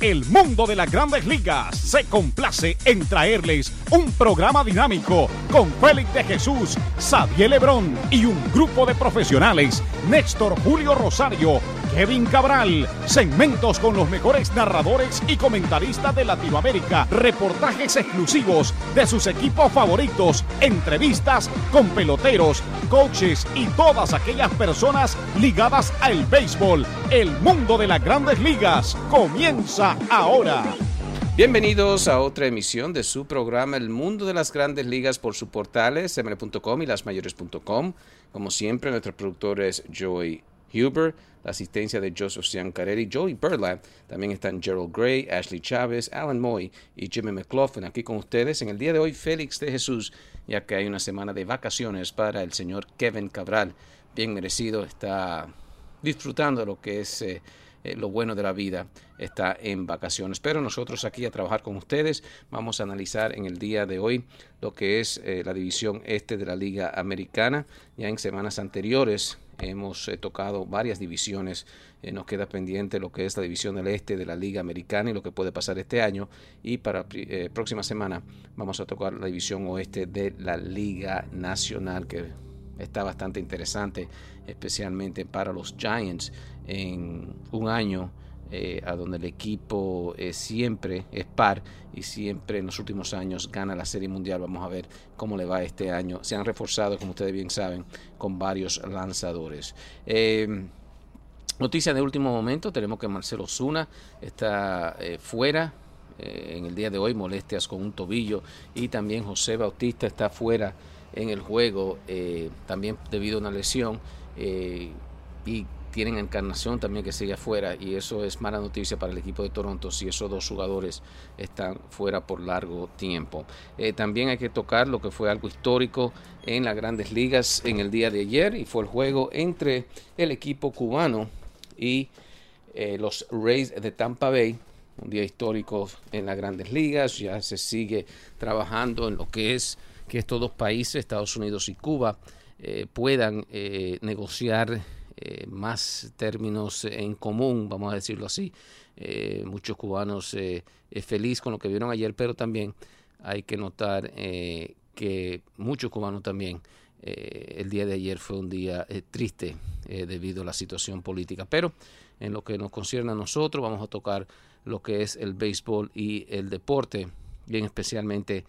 El mundo de las grandes ligas se complace en traerles un programa dinámico con Félix de Jesús, Xavier Lebrón y un grupo de profesionales, Néstor Julio Rosario, Kevin Cabral, segmentos con los mejores narradores y comentaristas de Latinoamérica, reportajes exclusivos de sus equipos favoritos, entrevistas con peloteros, coaches y todas aquellas personas ligadas al béisbol. El mundo de las grandes ligas comienza ahora. Bienvenidos a otra emisión de su programa El Mundo de las Grandes Ligas por sus portales ml.com y lasmayores.com. Como siempre, nuestro productor es Joy Huber, la asistencia de Joseph Ciancarelli, Joey Burlap, también están Gerald Gray, Ashley Chávez, Alan Moy y Jimmy McLaughlin aquí con ustedes. En el día de hoy, Félix de Jesús, ya que hay una semana de vacaciones para el señor Kevin Cabral, bien merecido, está disfrutando lo que es eh, eh, lo bueno de la vida, está en vacaciones. Pero nosotros aquí a trabajar con ustedes vamos a analizar en el día de hoy lo que es eh, la división este de la Liga Americana. Ya en semanas anteriores hemos eh, tocado varias divisiones. Eh, nos queda pendiente lo que es la división del este de la Liga Americana y lo que puede pasar este año. Y para eh, próxima semana vamos a tocar la división oeste de la Liga Nacional, que está bastante interesante, especialmente para los Giants en un año eh, a donde el equipo eh, siempre es par y siempre en los últimos años gana la Serie Mundial. Vamos a ver cómo le va este año. Se han reforzado, como ustedes bien saben, con varios lanzadores. Eh, noticia de último momento, tenemos que Marcelo Zuna está fuera en el día de hoy, molestias con un tobillo y también José Bautista está fuera en el juego, también debido a una lesión. y tienen Encarnación también que sigue afuera y eso es mala noticia para el equipo de Toronto si esos dos jugadores están fuera por largo tiempo. Eh, también hay que tocar lo que fue algo histórico en las grandes ligas en el día de ayer y fue el juego entre el equipo cubano y eh, los Rays de Tampa Bay. Un día histórico en las grandes ligas, ya se sigue trabajando en lo que es que estos dos países, Estados Unidos y Cuba, eh, puedan negociar eh, más términos en común, vamos a decirlo así. Eh, muchos cubanos eh, feliz con lo que vieron ayer, pero también hay que notar eh, que muchos cubanos también el día de ayer fue un día triste debido a la situación política. Pero en lo que nos concierne a nosotros, vamos a tocar lo que es el béisbol y el deporte, bien especialmente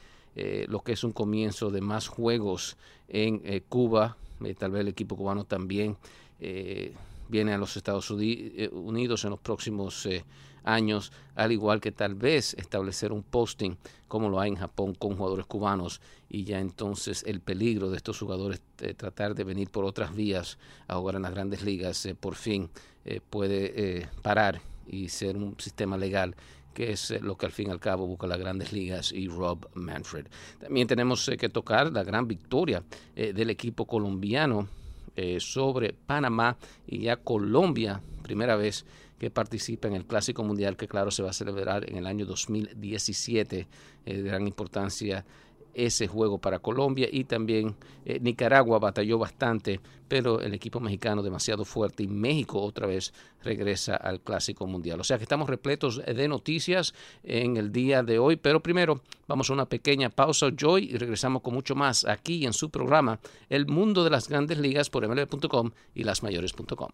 lo que es un comienzo de más juegos en Cuba. tal vez el equipo cubano también eh, viene a los Estados eh, Unidos en los próximos eh, años, al igual que tal vez establecer un posting como lo hay en Japón con jugadores cubanos y ya entonces el peligro de estos jugadores tratar de venir por otras vías a jugar en las grandes ligas por fin puede parar y ser un sistema legal que es lo que al fin y al cabo busca las grandes ligas y Rob Manfred. También tenemos que tocar la gran victoria del equipo colombiano eh, sobre Panamá y ya Colombia, primera vez que participa en el Clásico Mundial que claro se va a celebrar en el año 2017 eh, de gran importancia ese juego para Colombia y también eh, Nicaragua batalló bastante, pero el equipo mexicano demasiado fuerte y México otra vez regresa al Clásico Mundial. O sea que estamos repletos de noticias en el día de hoy, pero primero vamos a una pequeña pausa, Joy, y regresamos con mucho más aquí en su programa El Mundo de las Grandes Ligas por mlb.com y lasmayores.com.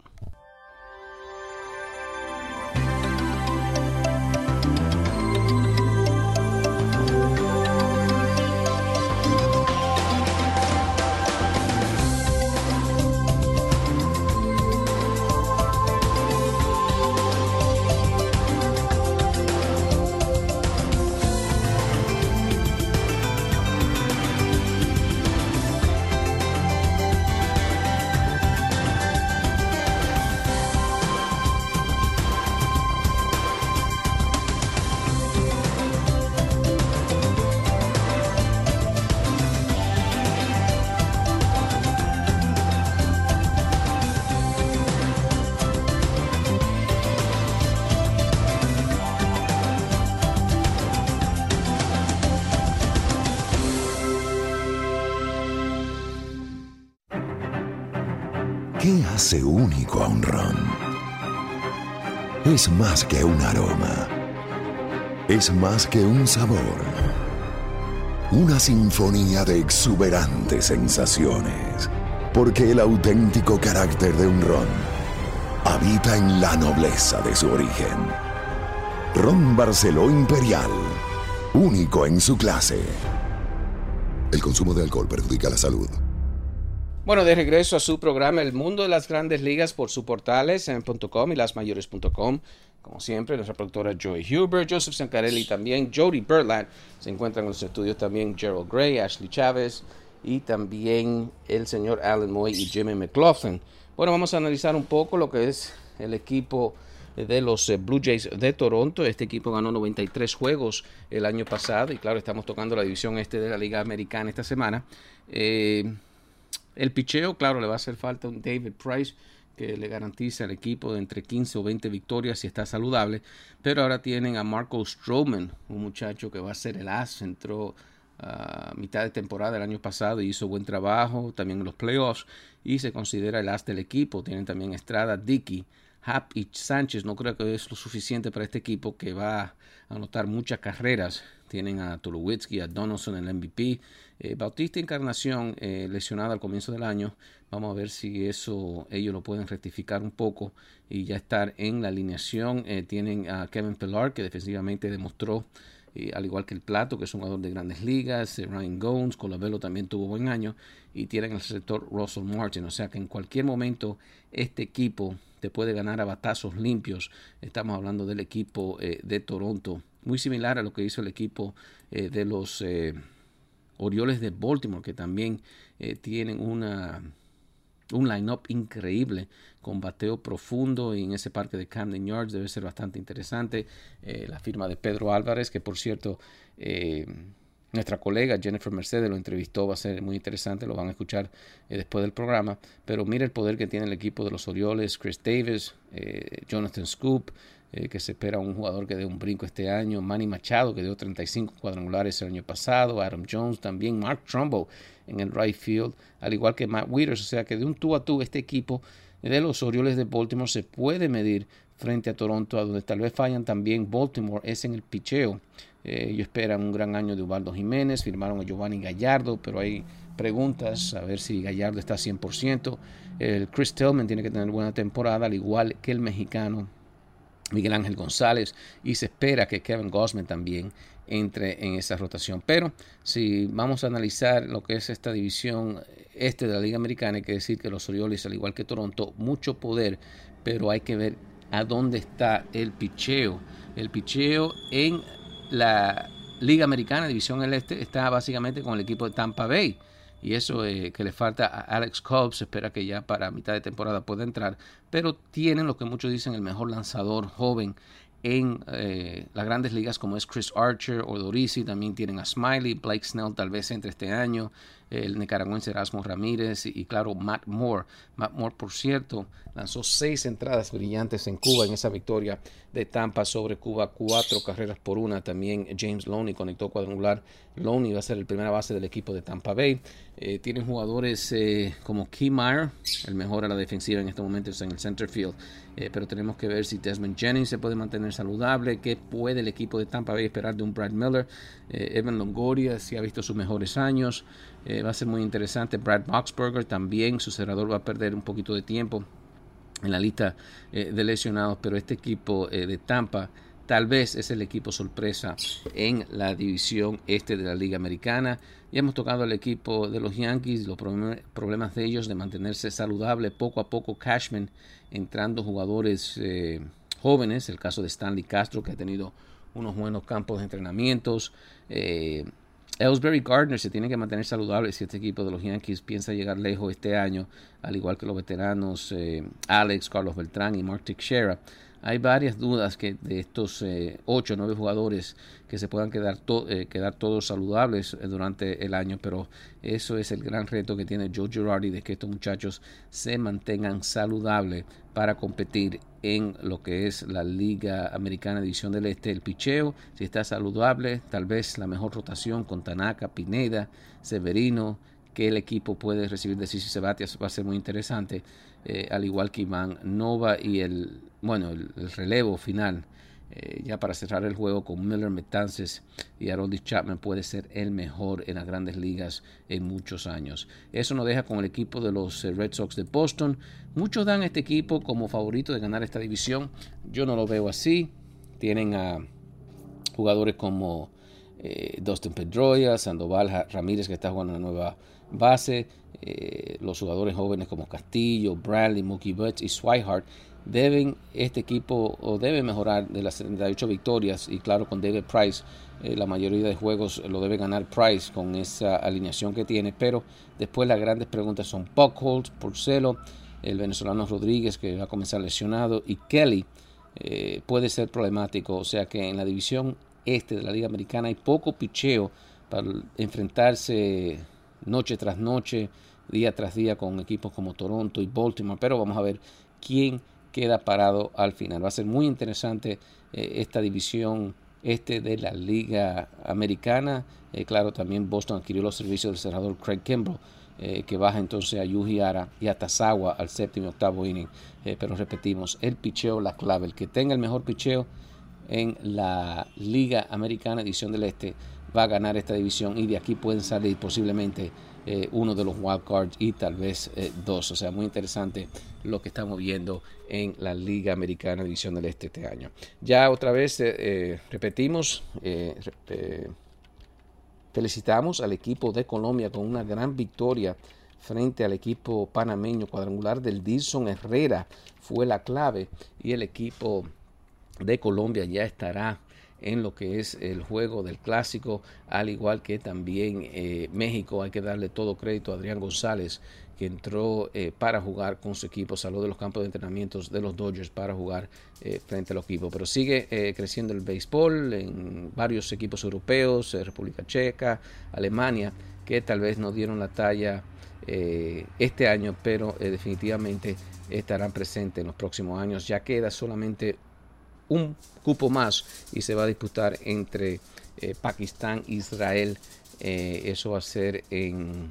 a un ron? Es más que un aroma. Es más que un sabor. Una sinfonía de exuberantes sensaciones. Porque el auténtico carácter de un ron habita en la nobleza de su origen. Ron Barceló Imperial. Único en su clase. El consumo de alcohol perjudica la salud. Bueno, de regreso a su programa El Mundo de las Grandes Ligas por su portales en y lasmayores.com. Como siempre, nuestra productora Joy Huber, Joseph Sancarelli también, Jody Berland. Se encuentran en los estudios también Gerald Gray, Ashley Chávez y también el señor Alan Moy y Jimmy McLaughlin. Bueno, vamos a analizar un poco lo que es el equipo de los eh, Blue Jays de Toronto. Este equipo ganó 93 juegos el año pasado y claro, estamos tocando la división este de la Liga Americana esta semana. Eh, el picheo, claro, le va a hacer falta un David Price que le garantiza al equipo de entre 15 o 20 victorias si está saludable. Pero ahora tienen a Marco Stroman, un muchacho que va a ser el as. Entró a mitad de temporada el año pasado y hizo buen trabajo también en los playoffs y se considera el as del equipo. Tienen también Estrada, Dickey, Hap y Sánchez. No creo que es lo suficiente para este equipo que va a anotar muchas carreras. Tienen a Tulowitzki, a Donaldson en el MVP. Eh, Bautista Encarnación eh, lesionada al comienzo del año. Vamos a ver si eso ellos lo pueden rectificar un poco y ya estar en la alineación. Eh, tienen a Kevin Pillar que defensivamente demostró, al igual que el Plato, que es un jugador de grandes ligas. Ryan Gomes, Colavelo también tuvo buen año. Y tienen el sector Russell Martin. O sea que en cualquier momento este equipo te puede ganar a batazos limpios. Estamos hablando del equipo de Toronto. Muy similar a lo que hizo el equipo de los Orioles de Baltimore, que también eh, tienen una, un line-up increíble con bateo profundo y en ese parque de Camden Yards debe ser bastante interesante. Eh, la firma de Pedro Álvarez, que por cierto, eh, nuestra colega Jennifer Mercedes lo entrevistó, va a ser muy interesante, lo van a escuchar después del programa. Pero mira el poder que tiene el equipo de los Orioles, Chris Davis, Jonathan Scoop, eh, que se espera un jugador que dé un brinco este año, Manny Machado, que dio 35 cuadrangulares el año pasado, Adam Jones también, Mark Trumbo en el right field, al igual que Matt Withers, o sea que de un tú a tú este equipo de los Orioles de Baltimore se puede medir frente a Toronto, a donde tal vez fallan también Baltimore, es en el picheo. Eh, ellos esperan un gran año de Ubaldo Jiménez, firmaron a Giovanni Gallardo, pero hay preguntas a ver si Gallardo está 100%. El Chris Tillman tiene que tener buena temporada, al igual que el mexicano Miguel Ángel González y se espera que Kevin Gosman también entre en esa rotación. Pero si vamos a analizar lo que es esta división este de la Liga Americana, hay que decir que los Orioles, al igual que Toronto, mucho poder, pero hay que ver a dónde está el picheo. El picheo en la Liga Americana, División del Este, está básicamente con el equipo de Tampa Bay y eso eh, que le falta a Alex Cobb se espera que ya para mitad de temporada pueda entrar, pero tienen lo que muchos dicen el mejor lanzador joven en eh, las grandes ligas como es Chris Archer o Dorisi, también tienen a Smiley, Blake Snell tal vez entre este año, el nicaragüense Erasmo Ramírez y, claro Matt Moore. Matt Moore, por cierto, lanzó seis entradas brillantes en Cuba en esa victoria de Tampa sobre Cuba, cuatro carreras por una. También James Loney conectó cuadrangular. Loney va a ser el primera base del equipo de Tampa Bay. Eh, tienen jugadores eh, como Meyer, el mejor a la defensiva en este momento en el center field. Eh, pero tenemos que ver si Desmond Jennings se puede mantener saludable, qué puede el equipo de Tampa Bay esperar de un Brad Miller, Evan Longoria si ha visto sus mejores años, eh, va a ser muy interesante. Brad Boxberger también, su cerrador va a perder un poquito de tiempo en la lista eh, de lesionados, pero este equipo eh, de Tampa tal vez es el equipo sorpresa en la división este de la Liga Americana. Ya hemos tocado al equipo de los Yankees, los problemas de ellos de mantenerse saludable. Poco a poco Cashman entrando jugadores jóvenes, el caso de Stanley Castro que ha tenido unos buenos campos de entrenamientos. Ellsbury Gardner se tiene que mantener saludable si este equipo de los Yankees piensa llegar lejos este año, al igual que los veteranos eh, Alex, Carlos Beltrán y Mark Teixeira. Hay varias dudas que de estos eh, ocho o nueve jugadores que se puedan quedar, eh, quedar todos saludables durante el año, pero eso es el gran reto que tiene Joe Girardi de que estos muchachos se mantengan saludables para competir en lo que es la Liga Americana División del Este. El picheo, si está saludable, tal vez la mejor rotación con Tanaka, Pineda, Severino, que el equipo puede recibir de Cici Sebatias va a ser muy interesante, eh, al igual que Iván Nova y el, bueno, el, relevo final. Eh, ya para cerrar el juego con Miller Metances y Harold Chapman puede ser el mejor en las grandes ligas en muchos años. Eso nos deja con el equipo de los eh, Red Sox de Boston. Muchos dan a este equipo como favorito de ganar esta división. Yo no lo veo así. Tienen a jugadores como Dustin Pedroia, Sandoval Ramírez que está jugando en la nueva base, eh, los jugadores jóvenes como Castillo, Bradley, Mookie Betts y Swihart deben este equipo o debe mejorar de las 78 victorias y claro con David Price eh, la mayoría de juegos lo debe ganar Price con esa alineación que tiene pero después las grandes preguntas son Buckholz, Porcelo el venezolano Rodríguez que va a comenzar lesionado y Kelly eh, puede ser problemático o sea que en la división este de la Liga Americana hay poco picheo para enfrentarse noche tras noche, día tras día con equipos como Toronto y Baltimore, pero vamos a ver quién queda parado al final. Va a ser muy interesante eh, esta división este de la Liga Americana. Eh, claro, también Boston adquirió los servicios del cerrador Craig Kimbrough, eh, que baja entonces a Yuji Ara y a Tazawa al séptimo y octavo inning. pero repetimos, el picheo, la clave, el que tenga el mejor picheo en la Liga Americana Edición del Este va a ganar esta división y de aquí pueden salir posiblemente eh, uno de los wildcards y tal vez eh, dos. O sea, muy interesante lo que estamos viendo en la Liga Americana División del Este este año. Ya otra vez eh, repetimos, felicitamos al equipo de Colombia con una gran victoria frente al equipo panameño cuadrangular del Dilson Herrera fue la clave y el equipo de Colombia ya estará en lo que es el juego del clásico, al igual que también eh, México. Hay que darle todo crédito a Adrián González, que entró eh, para jugar con su equipo, salió de los campos de entrenamientos de los Dodgers para jugar eh, frente al equipo. Pero sigue creciendo el béisbol en varios equipos europeos, República Checa, Alemania, que tal vez no dieron la talla este año, pero definitivamente estarán presentes en los próximos años. Ya queda solamente un cupo más y se va a disputar entre eh, Pakistán e Israel. Eh, eso va a ser en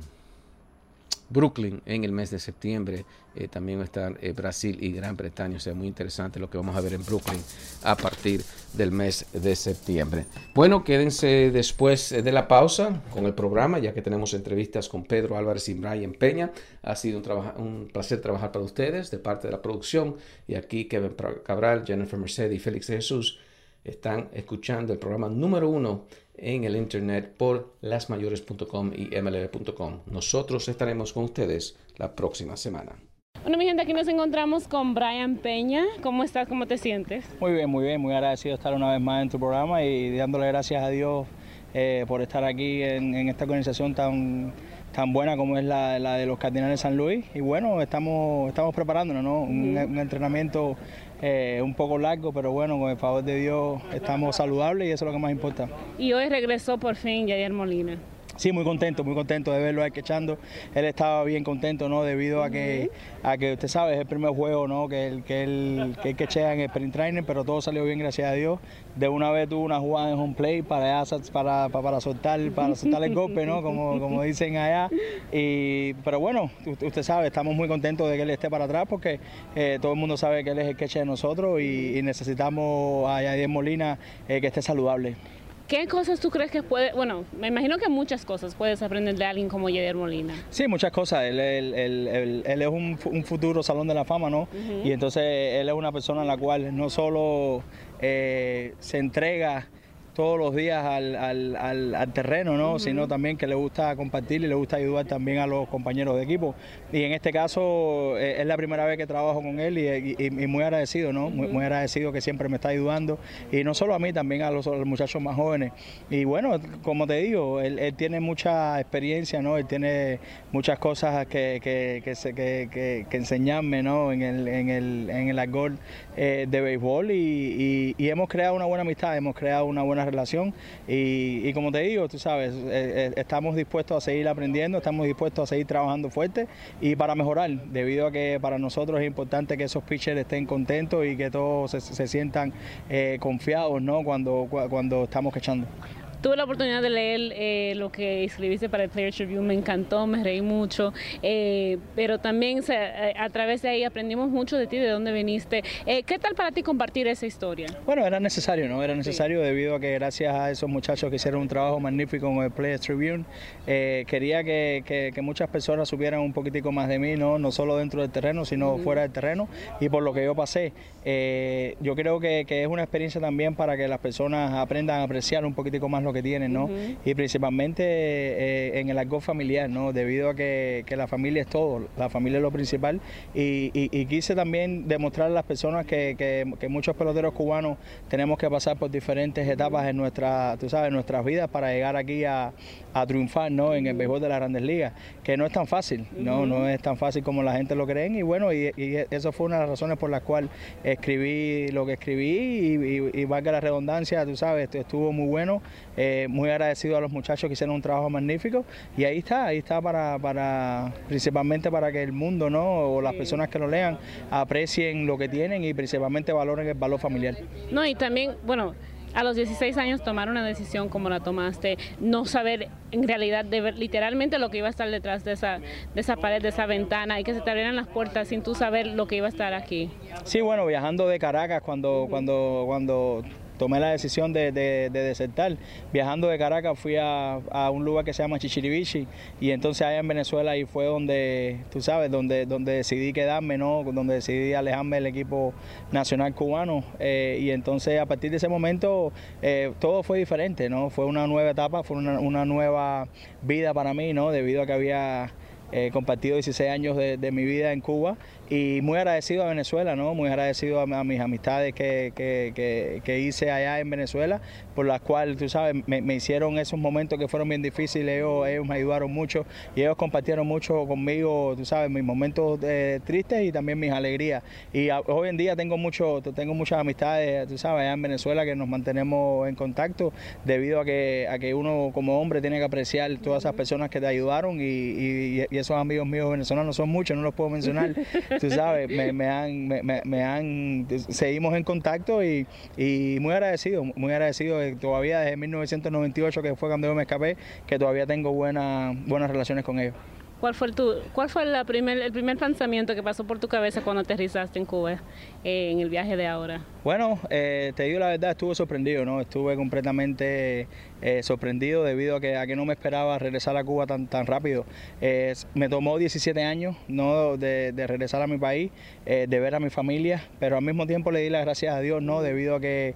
Brooklyn en el mes de septiembre. Eh, también va a estar eh, Brasil y Gran Bretaña. O sea, muy interesante lo que vamos a ver en Brooklyn a partir del mes de septiembre. Bueno, quédense después de la pausa con el programa, ya que tenemos entrevistas con Pedro Álvarez y Brian Peña. Ha sido un, un placer trabajar para ustedes de parte de la producción. Y aquí Kevin Cabral, Jennifer Mercedes y Félix Jesús están escuchando el programa número uno en el internet por lasmayores.com y mlb.com. Nosotros estaremos con ustedes la próxima semana. Bueno, mi gente, aquí nos encontramos con Brian Peña. ¿Cómo estás? ¿Cómo te sientes? Muy bien, muy bien. Muy agradecido de estar una vez más en tu programa y dándole gracias a Dios eh, por estar aquí en, esta organización tan, tan buena como es la, de los Cardinales San Luis. Y bueno, estamos, estamos preparándonos, ¿no? un, un entrenamiento eh, un poco largo, pero bueno, con el favor de Dios estamos saludables y eso es lo que más importa. Y hoy regresó por fin Yadier Molina. Sí, muy contento, muy contento de verlo aquí echando. Él estaba bien contento, ¿no? Debido a que, a que usted sabe, es el primer juego, ¿no? Que él que, el, que, que en el sprint trainer, pero todo salió bien, gracias a Dios. De una vez tuvo una jugada en home play para, para, para, soltar, para soltar el golpe, ¿no? Como, como dicen allá. Y, pero bueno, usted sabe, estamos muy contentos de que él esté para atrás porque eh, todo el mundo sabe que él es el catcher de nosotros y, necesitamos a Yadier Molina eh, que esté saludable. ¿Qué cosas tú crees que puede, bueno, me imagino que muchas cosas puedes aprender de alguien como Yadier Molina? Sí, muchas cosas. Él, es un, futuro salón de la fama, ¿no? Y entonces él es una persona en la cual no solo eh, se entrega todos los días al, al, al, terreno, ¿no? sino también que le gusta compartir y le gusta ayudar también a los compañeros de equipo. Y en este caso eh, es la primera vez que trabajo con él y, muy agradecido, ¿no? muy, agradecido que siempre me está ayudando y no solo a mí, también a los, muchachos más jóvenes. Y bueno, como te digo, él, tiene mucha experiencia, ¿no? él tiene muchas cosas que, que, que, que enseñarme ¿no? en el, en el, en el eh, de béisbol y, y hemos creado una buena amistad, hemos creado una buena relación y, como te digo, tú sabes, eh, eh, estamos dispuestos a seguir aprendiendo, estamos dispuestos a seguir trabajando fuerte y para mejorar, debido a que para nosotros es importante que esos pitchers estén contentos y que todos se, sientan eh, confiados ¿no? cuando, cuando estamos quechando. Tuve la oportunidad de leer eh, lo que escribiste para el Players Review, me encantó, me reí mucho, eh, pero también a través de ahí aprendimos mucho de ti, de dónde viniste. ¿Qué tal para ti compartir esa historia? Bueno, era necesario, ¿no? Era necesario debido a que gracias a esos muchachos que hicieron un trabajo magnífico con el Players Tribune, quería que, que, muchas personas supieran un poquitico más de mí, ¿no? No solo dentro del terreno, sino fuera del terreno y por lo que yo pasé. yo creo que, que es una experiencia también para que las personas aprendan a apreciar un poquitico más lo que tienen, ¿no? Y principalmente eh, en el algo familiar, ¿no? Debido a que, la familia es todo, la familia es lo principal. Y, quise también demostrar a las personas que, muchos peloteros cubanos tenemos que pasar por diferentes etapas en nuestra, tú sabes, nuestras vidas para llegar aquí a, triunfar, ¿no? En el béisbol de las Grandes Ligas, que no es tan fácil, ¿no? No es tan fácil como la gente lo cree. Y bueno, y, eso fue una de las razones por las cuales escribí lo que escribí y, y valga la redundancia, tú sabes, estuvo muy bueno, eh, muy agradecido a los muchachos que hicieron un trabajo magnífico y ahí está, ahí está para, para principalmente para que el mundo, ¿no? O las personas que lo lean aprecien lo que tienen y principalmente valoren el valor familiar. No, y también, bueno, a los 16 años tomar una decisión como la tomaste, no saber en realidad de ver literalmente lo que iba a estar detrás de esa, de esa pared, de esa ventana y que se te abrieran las puertas sin tú saber lo que iba a estar aquí. Sí, bueno, viajando de Caracas cuando, cuando, cuando tomé la decisión de, desertar. Viajando de Caracas fui a, un lugar que se llama Chichiribichi y entonces allá en Venezuela ahí fue donde, tú sabes, donde, donde decidí quedarme, ¿no? Donde decidí alejarme del equipo nacional cubano eh, y entonces a partir de ese momento eh, todo fue diferente, ¿no? Fue una nueva etapa, fue una, una nueva vida para mí, ¿no? Debido a que había eh, compartido 16 años de, de, mi vida en Cuba y muy agradecido a Venezuela, ¿no? Muy agradecido a, mis amistades que, hice allá en Venezuela, por las cuales, tú sabes, me, hicieron esos momentos que fueron bien difíciles, ellos, me ayudaron mucho y ellos compartieron mucho conmigo, tú sabes, mis momentos eh, tristes y también mis alegrías. Y hoy en día tengo mucho, tengo muchas amistades, tú sabes, allá en Venezuela que nos mantenemos en contacto debido a que, a que uno como hombre tiene que apreciar todas esas personas que te ayudaron y, y esos amigos míos venezolanos son muchos, no los puedo mencionar. tú sabes, me, han, me, han, seguimos en contacto y, muy agradecido, muy agradecido todavía desde 1998 que fue cuando yo me escapé, que todavía tengo buenas buenas relaciones con ellos. ¿Cuál fue, tu, cuál fue la primer, el primer pensamiento que pasó por tu cabeza cuando aterrizaste en Cuba eh, en el viaje de ahora? Bueno, eh, te digo la verdad, estuve sorprendido, ¿no? Estuve completamente eh, sorprendido debido a que, a que no me esperaba regresar a Cuba tan, tan rápido. Eh, me tomó 17 años ¿no? de, regresar a mi país, eh, de ver a mi familia, pero al mismo tiempo le di las gracias a Dios, ¿no? debido a que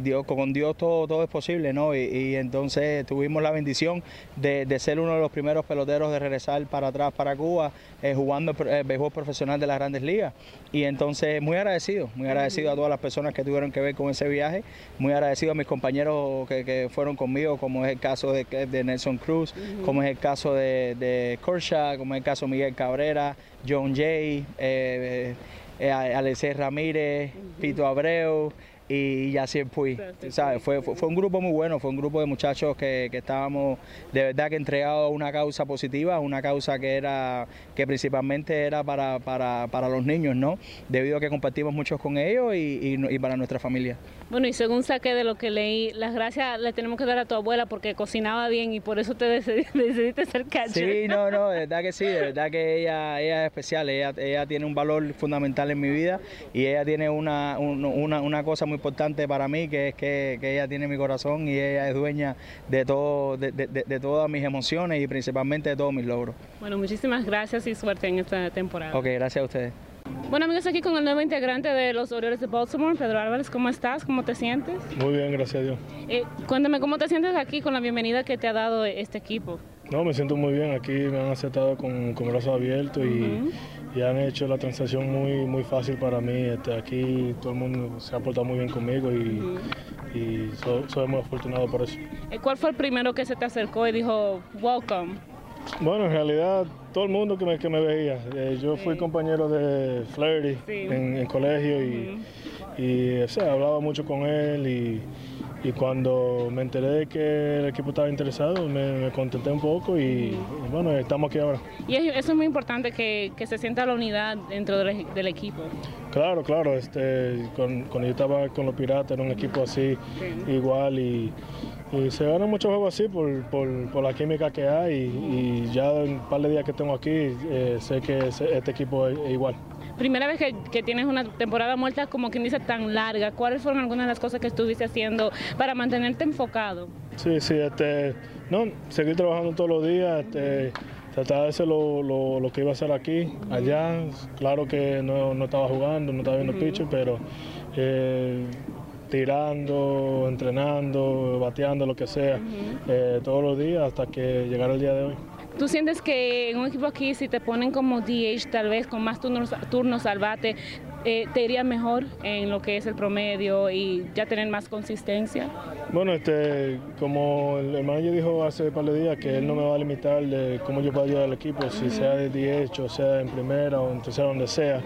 Dios, con Dios todo, todo es posible. ¿no? Y, entonces tuvimos la bendición de, ser uno de los primeros peloteros de regresar para atrás para Cuba, jugando el béisbol profesional de las grandes ligas. Y entonces muy agradecido, muy agradecido a todas las personas que tuvieron que ver con ese viaje, muy agradecido a mis compañeros que, que fueron conmigo como es el caso de, de Nelson Cruz, como es el caso de, de como es el caso de Miguel Cabrera, John Jay, eh, eh, Ramírez, Pito Abreu y así fui. ¿sabes? Fue, fue, un grupo muy bueno, fue un grupo de muchachos que, estábamos de verdad que entregados a una causa positiva, una causa que era que principalmente era para, para, los niños, ¿no? Debido a que compartimos muchos con ellos y, para nuestra familia. Bueno, y según saqué de lo que leí, las gracias le tenemos que dar a tu abuela porque cocinaba bien y por eso te decidiste ser catcher. Sí, no, no, de verdad que sí, de verdad que ella, ella es especial, ella, ella tiene un valor fundamental en mi vida y ella tiene una, una, una cosa muy importante para mí, que es que, ella tiene mi corazón y ella es dueña de, todo, de, todas mis emociones y principalmente de todos mis logros. Bueno, muchísimas gracias y suerte en esta temporada. Ok, gracias a ustedes. Bueno amigos, aquí con el nuevo integrante de los Orioles de Baltimore, Pedro Álvarez, ¿cómo estás? ¿Cómo te sientes? Muy bien, gracias a Dios. Eh, cuéntame, ¿cómo te sientes aquí con la bienvenida que te ha dado este equipo? No, me siento muy bien, aquí me han aceptado con, con brazos abiertos y y han hecho la transacción muy, muy fácil para mí. Este, aquí todo el mundo se ha portado muy bien conmigo y, soy, muy afortunado por eso. ¿Cuál fue el primero que se te acercó y dijo, welcome? Bueno, en realidad todo el mundo que me, que me veía. Eh, yo fui compañero de Flirty en el colegio y, y o sea, hablaba mucho con él y, y cuando me enteré de que el equipo estaba interesado, me, me contenté un poco y, y bueno, estamos aquí ahora. Y es- eso es muy importante que, que se sienta la unidad dentro del, del equipo. Claro, claro, este, con- cuando yo estaba con los Piratas era un equipo así, igual, y, y se ganan muchos juegos así por, por- por la química que hay, y, y ya en un par de días que tengo aquí, eh, sé que este equipo es, es igual. Primera vez que, que tienes una temporada muerta, como quien dice, tan larga. ¿Cuáles fueron algunas de las cosas que estuviste haciendo para mantenerte enfocado? Sí, sí, este, no, seguir trabajando todos los días, este, tratar de hacer lo, lo- lo que iba a hacer aquí, allá. Claro que no, no estaba jugando, no estaba viendo pitcher, pero eh, tirando, entrenando, bateando, lo que sea, eh, todos los días hasta que llegara el día de hoy. ¿Tú sientes que en un equipo aquí, si te ponen como DH, tal vez con más turnos, turnos al bate, eh, te iría mejor en lo que es el promedio y ya tener más consistencia? Bueno, este, como el, el manager dijo hace un par de días que él no me va a limitar de cómo yo puedo ayudar al equipo, si sea de 10 o sea en primera o en tercera, donde sea.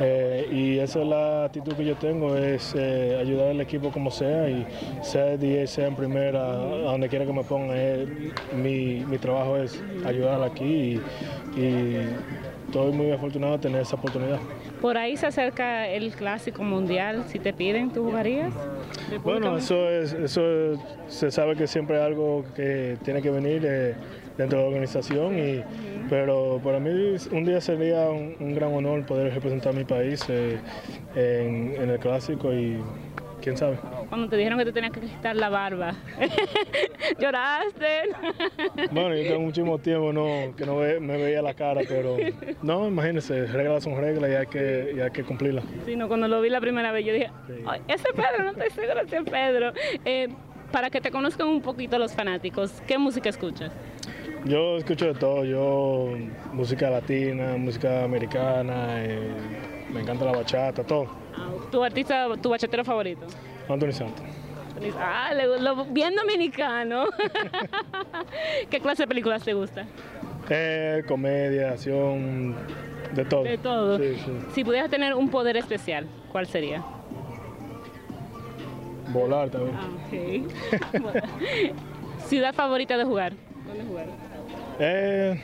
Eh, y esa es la actitud que yo tengo, es eh, ayudar al equipo como sea y sea de 10, sea en primera, a donde quiera que me ponga. mi, mi trabajo es ayudar aquí y, y estoy muy afortunado de tener esa oportunidad. Por ahí se acerca el clásico mundial. Si te piden, ¿tú jugarías? Bueno, eso es, eso es- se sabe que siempre es algo que tiene que venir eh, dentro de la organización, y, pero para mí un día sería un, un gran honor poder representar a mi país eh, en, en el clásico y quién sabe. Cuando te dijeron que te tenías que quitar la barba, lloraste. Bueno, yo tengo muchísimo tiempo no, que no ve- me veía la cara, pero no, imagínense, reglas son reglas y hay que, y hay que cumplirlas. Sí, no, cuando lo vi la primera vez, yo dije, "Ay, ese es Pedro, no estoy segura si es Pedro. Eh, para que te conozcan un poquito los fanáticos, ¿qué música escuchas? Yo escucho de todo, yo música latina, música americana, eh, me encanta la bachata, todo. ¿Tu artista, tu bachatero favorito? Anthony Santos. Ah, le- lo- bien dominicano. ¿Qué clase de películas te gusta? Eh, comedia, acción, de todo. De todo. Sí, sí. Si pudieras tener un poder especial, ¿cuál sería? Volar también. Ok. Bueno. Ciudad favorita de jugar. ¿Dónde jugar? Eh,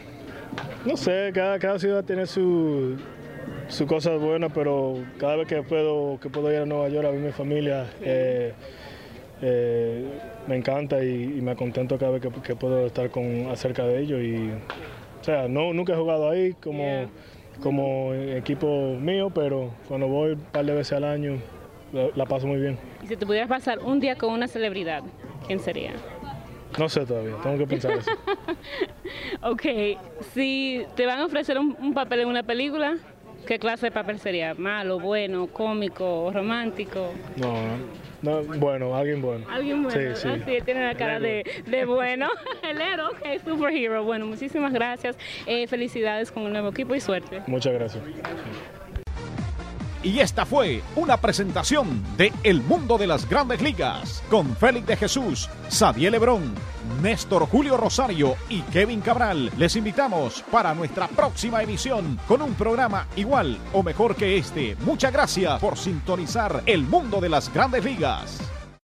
no sé, cada, cada ciudad tiene su, su cosas buenas, pero cada vez que puedo, que puedo ir a Nueva York a ver mi familia, eh, eh, me encanta y, y me contento cada vez que, que puedo estar con, acerca de ellos. Y, o sea, no, nunca he jugado ahí como, como equipo mío, pero cuando voy un par de veces al año, la, la paso muy bien. Y si te pudieras pasar un día con una celebridad, ¿quién sería? No sé todavía, tengo que pensar eso. Ok, si te van a ofrecer un, un papel en una película, ¿qué clase de papel sería? ¿Malo, bueno, cómico, romántico? No, no, bueno, alguien bueno. Alguien bueno, Sí, sí. Sí, tiene la cara de, de bueno. El héroe, ok, superhero. Bueno, muchísimas gracias. Eh, felicidades con el nuevo equipo y suerte. Muchas gracias. Y esta fue una presentación de El Mundo de las Grandes Ligas con Félix de Jesús, Xavier Lebrón, Néstor Julio Rosario y Kevin Cabral. Les invitamos para nuestra próxima emisión con un programa igual o mejor que este. Muchas gracias por sintonizar El Mundo de las Grandes Ligas.